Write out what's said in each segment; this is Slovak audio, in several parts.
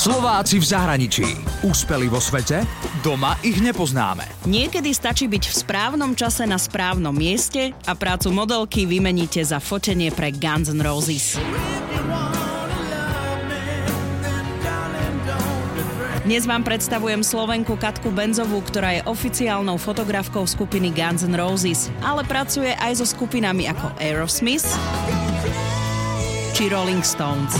Slováci v zahraničí. Úspeli vo svete? Doma ich nepoznáme. Niekedy stačí byť v správnom čase na správnom mieste a prácu modelky vymeníte za fotenie pre Guns N' Roses. Dnes vám predstavujem Slovenku Katku Benzovú, ktorá je oficiálnou fotografkou skupiny Guns N' Roses, ale pracuje aj so skupinami ako Aerosmith či Rolling Stones.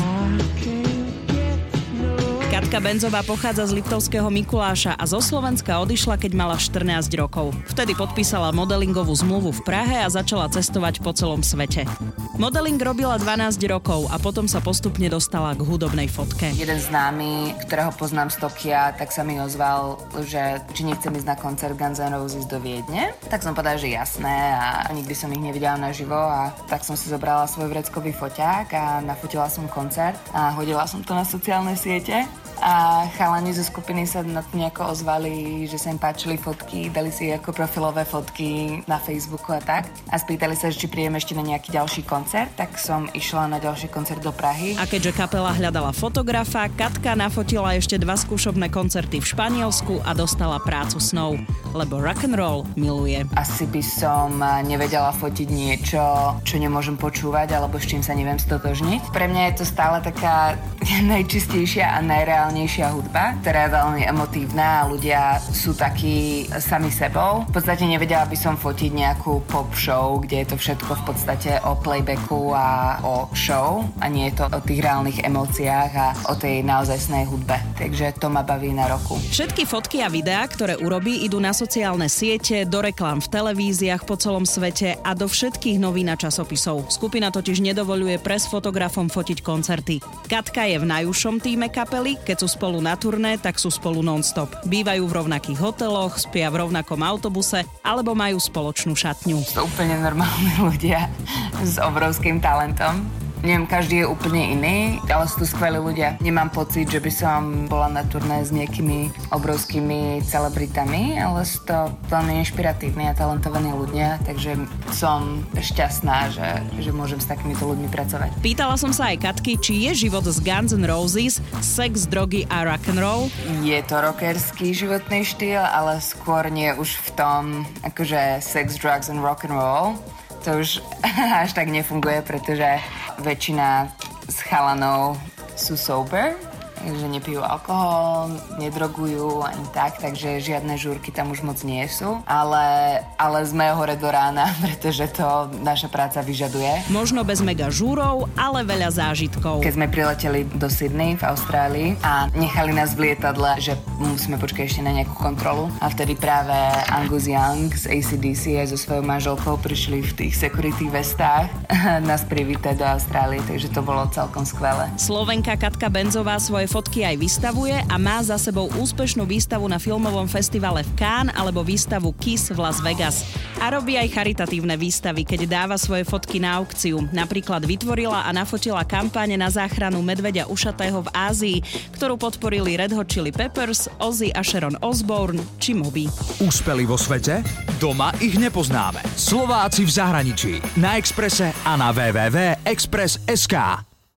Katka Benzová pochádza z Liptovského Mikuláša a zo Slovenska odišla, keď mala 14 rokov. Vtedy podpísala modelingovú zmluvu v Prahe a začala cestovať po celom svete. Modeling robila 12 rokov a potom sa postupne dostala k hudobnej fotke. Jeden známy, ktorého poznám z Tokia, tak sa mi ozval, že či nechcem ísť na koncert Guns N' Roses do Viedne. Tak som povedala, že jasné a nikdy som ich nevidela naživo a tak som si zobrala svoj vreckový foťák a nafotila som koncert a hodila som to na sociálne siete a chalani zo skupiny sa na to nejako ozvali, že sa im páčili fotky, dali si ako profilové fotky na Facebooku a tak a spýtali sa, či príjem ešte na nejaký ďalší koncert, tak som išla na ďalší koncert do Prahy. A keďže kapela hľadala fotografa, Katka nafotila ešte dva skúšobné koncerty v Španielsku a dostala prácu snov, lebo rock and roll miluje. Asi by som nevedela fotiť niečo, čo nemôžem počúvať alebo s čím sa neviem stotožniť. Pre mňa je to stále taká najčistejšia a najreálnejšia najbrutálnejšia hudba, ktorá je veľmi emotívna a ľudia sú takí sami sebou. V podstate nevedela by som fotiť nejakú pop show, kde je to všetko v podstate o playbacku a o show a nie je to o tých reálnych emóciách a o tej naozajstnej hudbe. Takže to ma baví na roku. Všetky fotky a videá, ktoré urobí, idú na sociálne siete, do reklám v televíziách po celom svete a do všetkých novín a časopisov. Skupina totiž nedovoluje pres fotografom fotiť koncerty. Katka je v najúžšom týme kapely, keď sú spolu na turné, tak sú spolu non-stop. Bývajú v rovnakých hoteloch, spia v rovnakom autobuse alebo majú spoločnú šatňu. To úplne normálni ľudia s obrovským talentom Neviem, každý je úplne iný, ale sú to skvelí ľudia. Nemám pocit, že by som bola na turné s nejakými obrovskými celebritami, ale sú to veľmi inšpiratívni a talentovaní ľudia, takže som šťastná, že, že môžem s takýmito ľuďmi pracovať. Pýtala som sa aj Katky, či je život z Guns N' Roses, sex, drogy a rock and roll. Je to rockerský životný štýl, ale skôr nie už v tom, akože sex, drugs and rock and roll to už až tak nefunguje, pretože väčšina z chalanov sú sober že nepijú alkohol, nedrogujú ani tak, takže žiadne žúrky tam už moc nie sú. Ale, ale sme hore do rána, pretože to naša práca vyžaduje. Možno bez mega žúrov, ale veľa zážitkov. Keď sme prileteli do Sydney v Austrálii a nechali nás v lietadle, že musíme počkať ešte na nejakú kontrolu a vtedy práve Angus Young z ACDC aj so svojou manželkou prišli v tých security vestách nás privítať do Austrálie, takže to bolo celkom skvelé. Slovenka Katka Benzová svoje fotky aj vystavuje a má za sebou úspešnú výstavu na filmovom festivale v Cannes alebo výstavu Kiss v Las Vegas. A robí aj charitatívne výstavy, keď dáva svoje fotky na aukciu. Napríklad vytvorila a nafotila kampáne na záchranu medveďa ušatého v Ázii, ktorú podporili Red Hot Chili Peppers, Ozzy a Sharon Osbourne či Moby. Úspeli vo svete? Doma ich nepoznáme. Slováci v zahraničí. Na Exprese a na www.express.sk.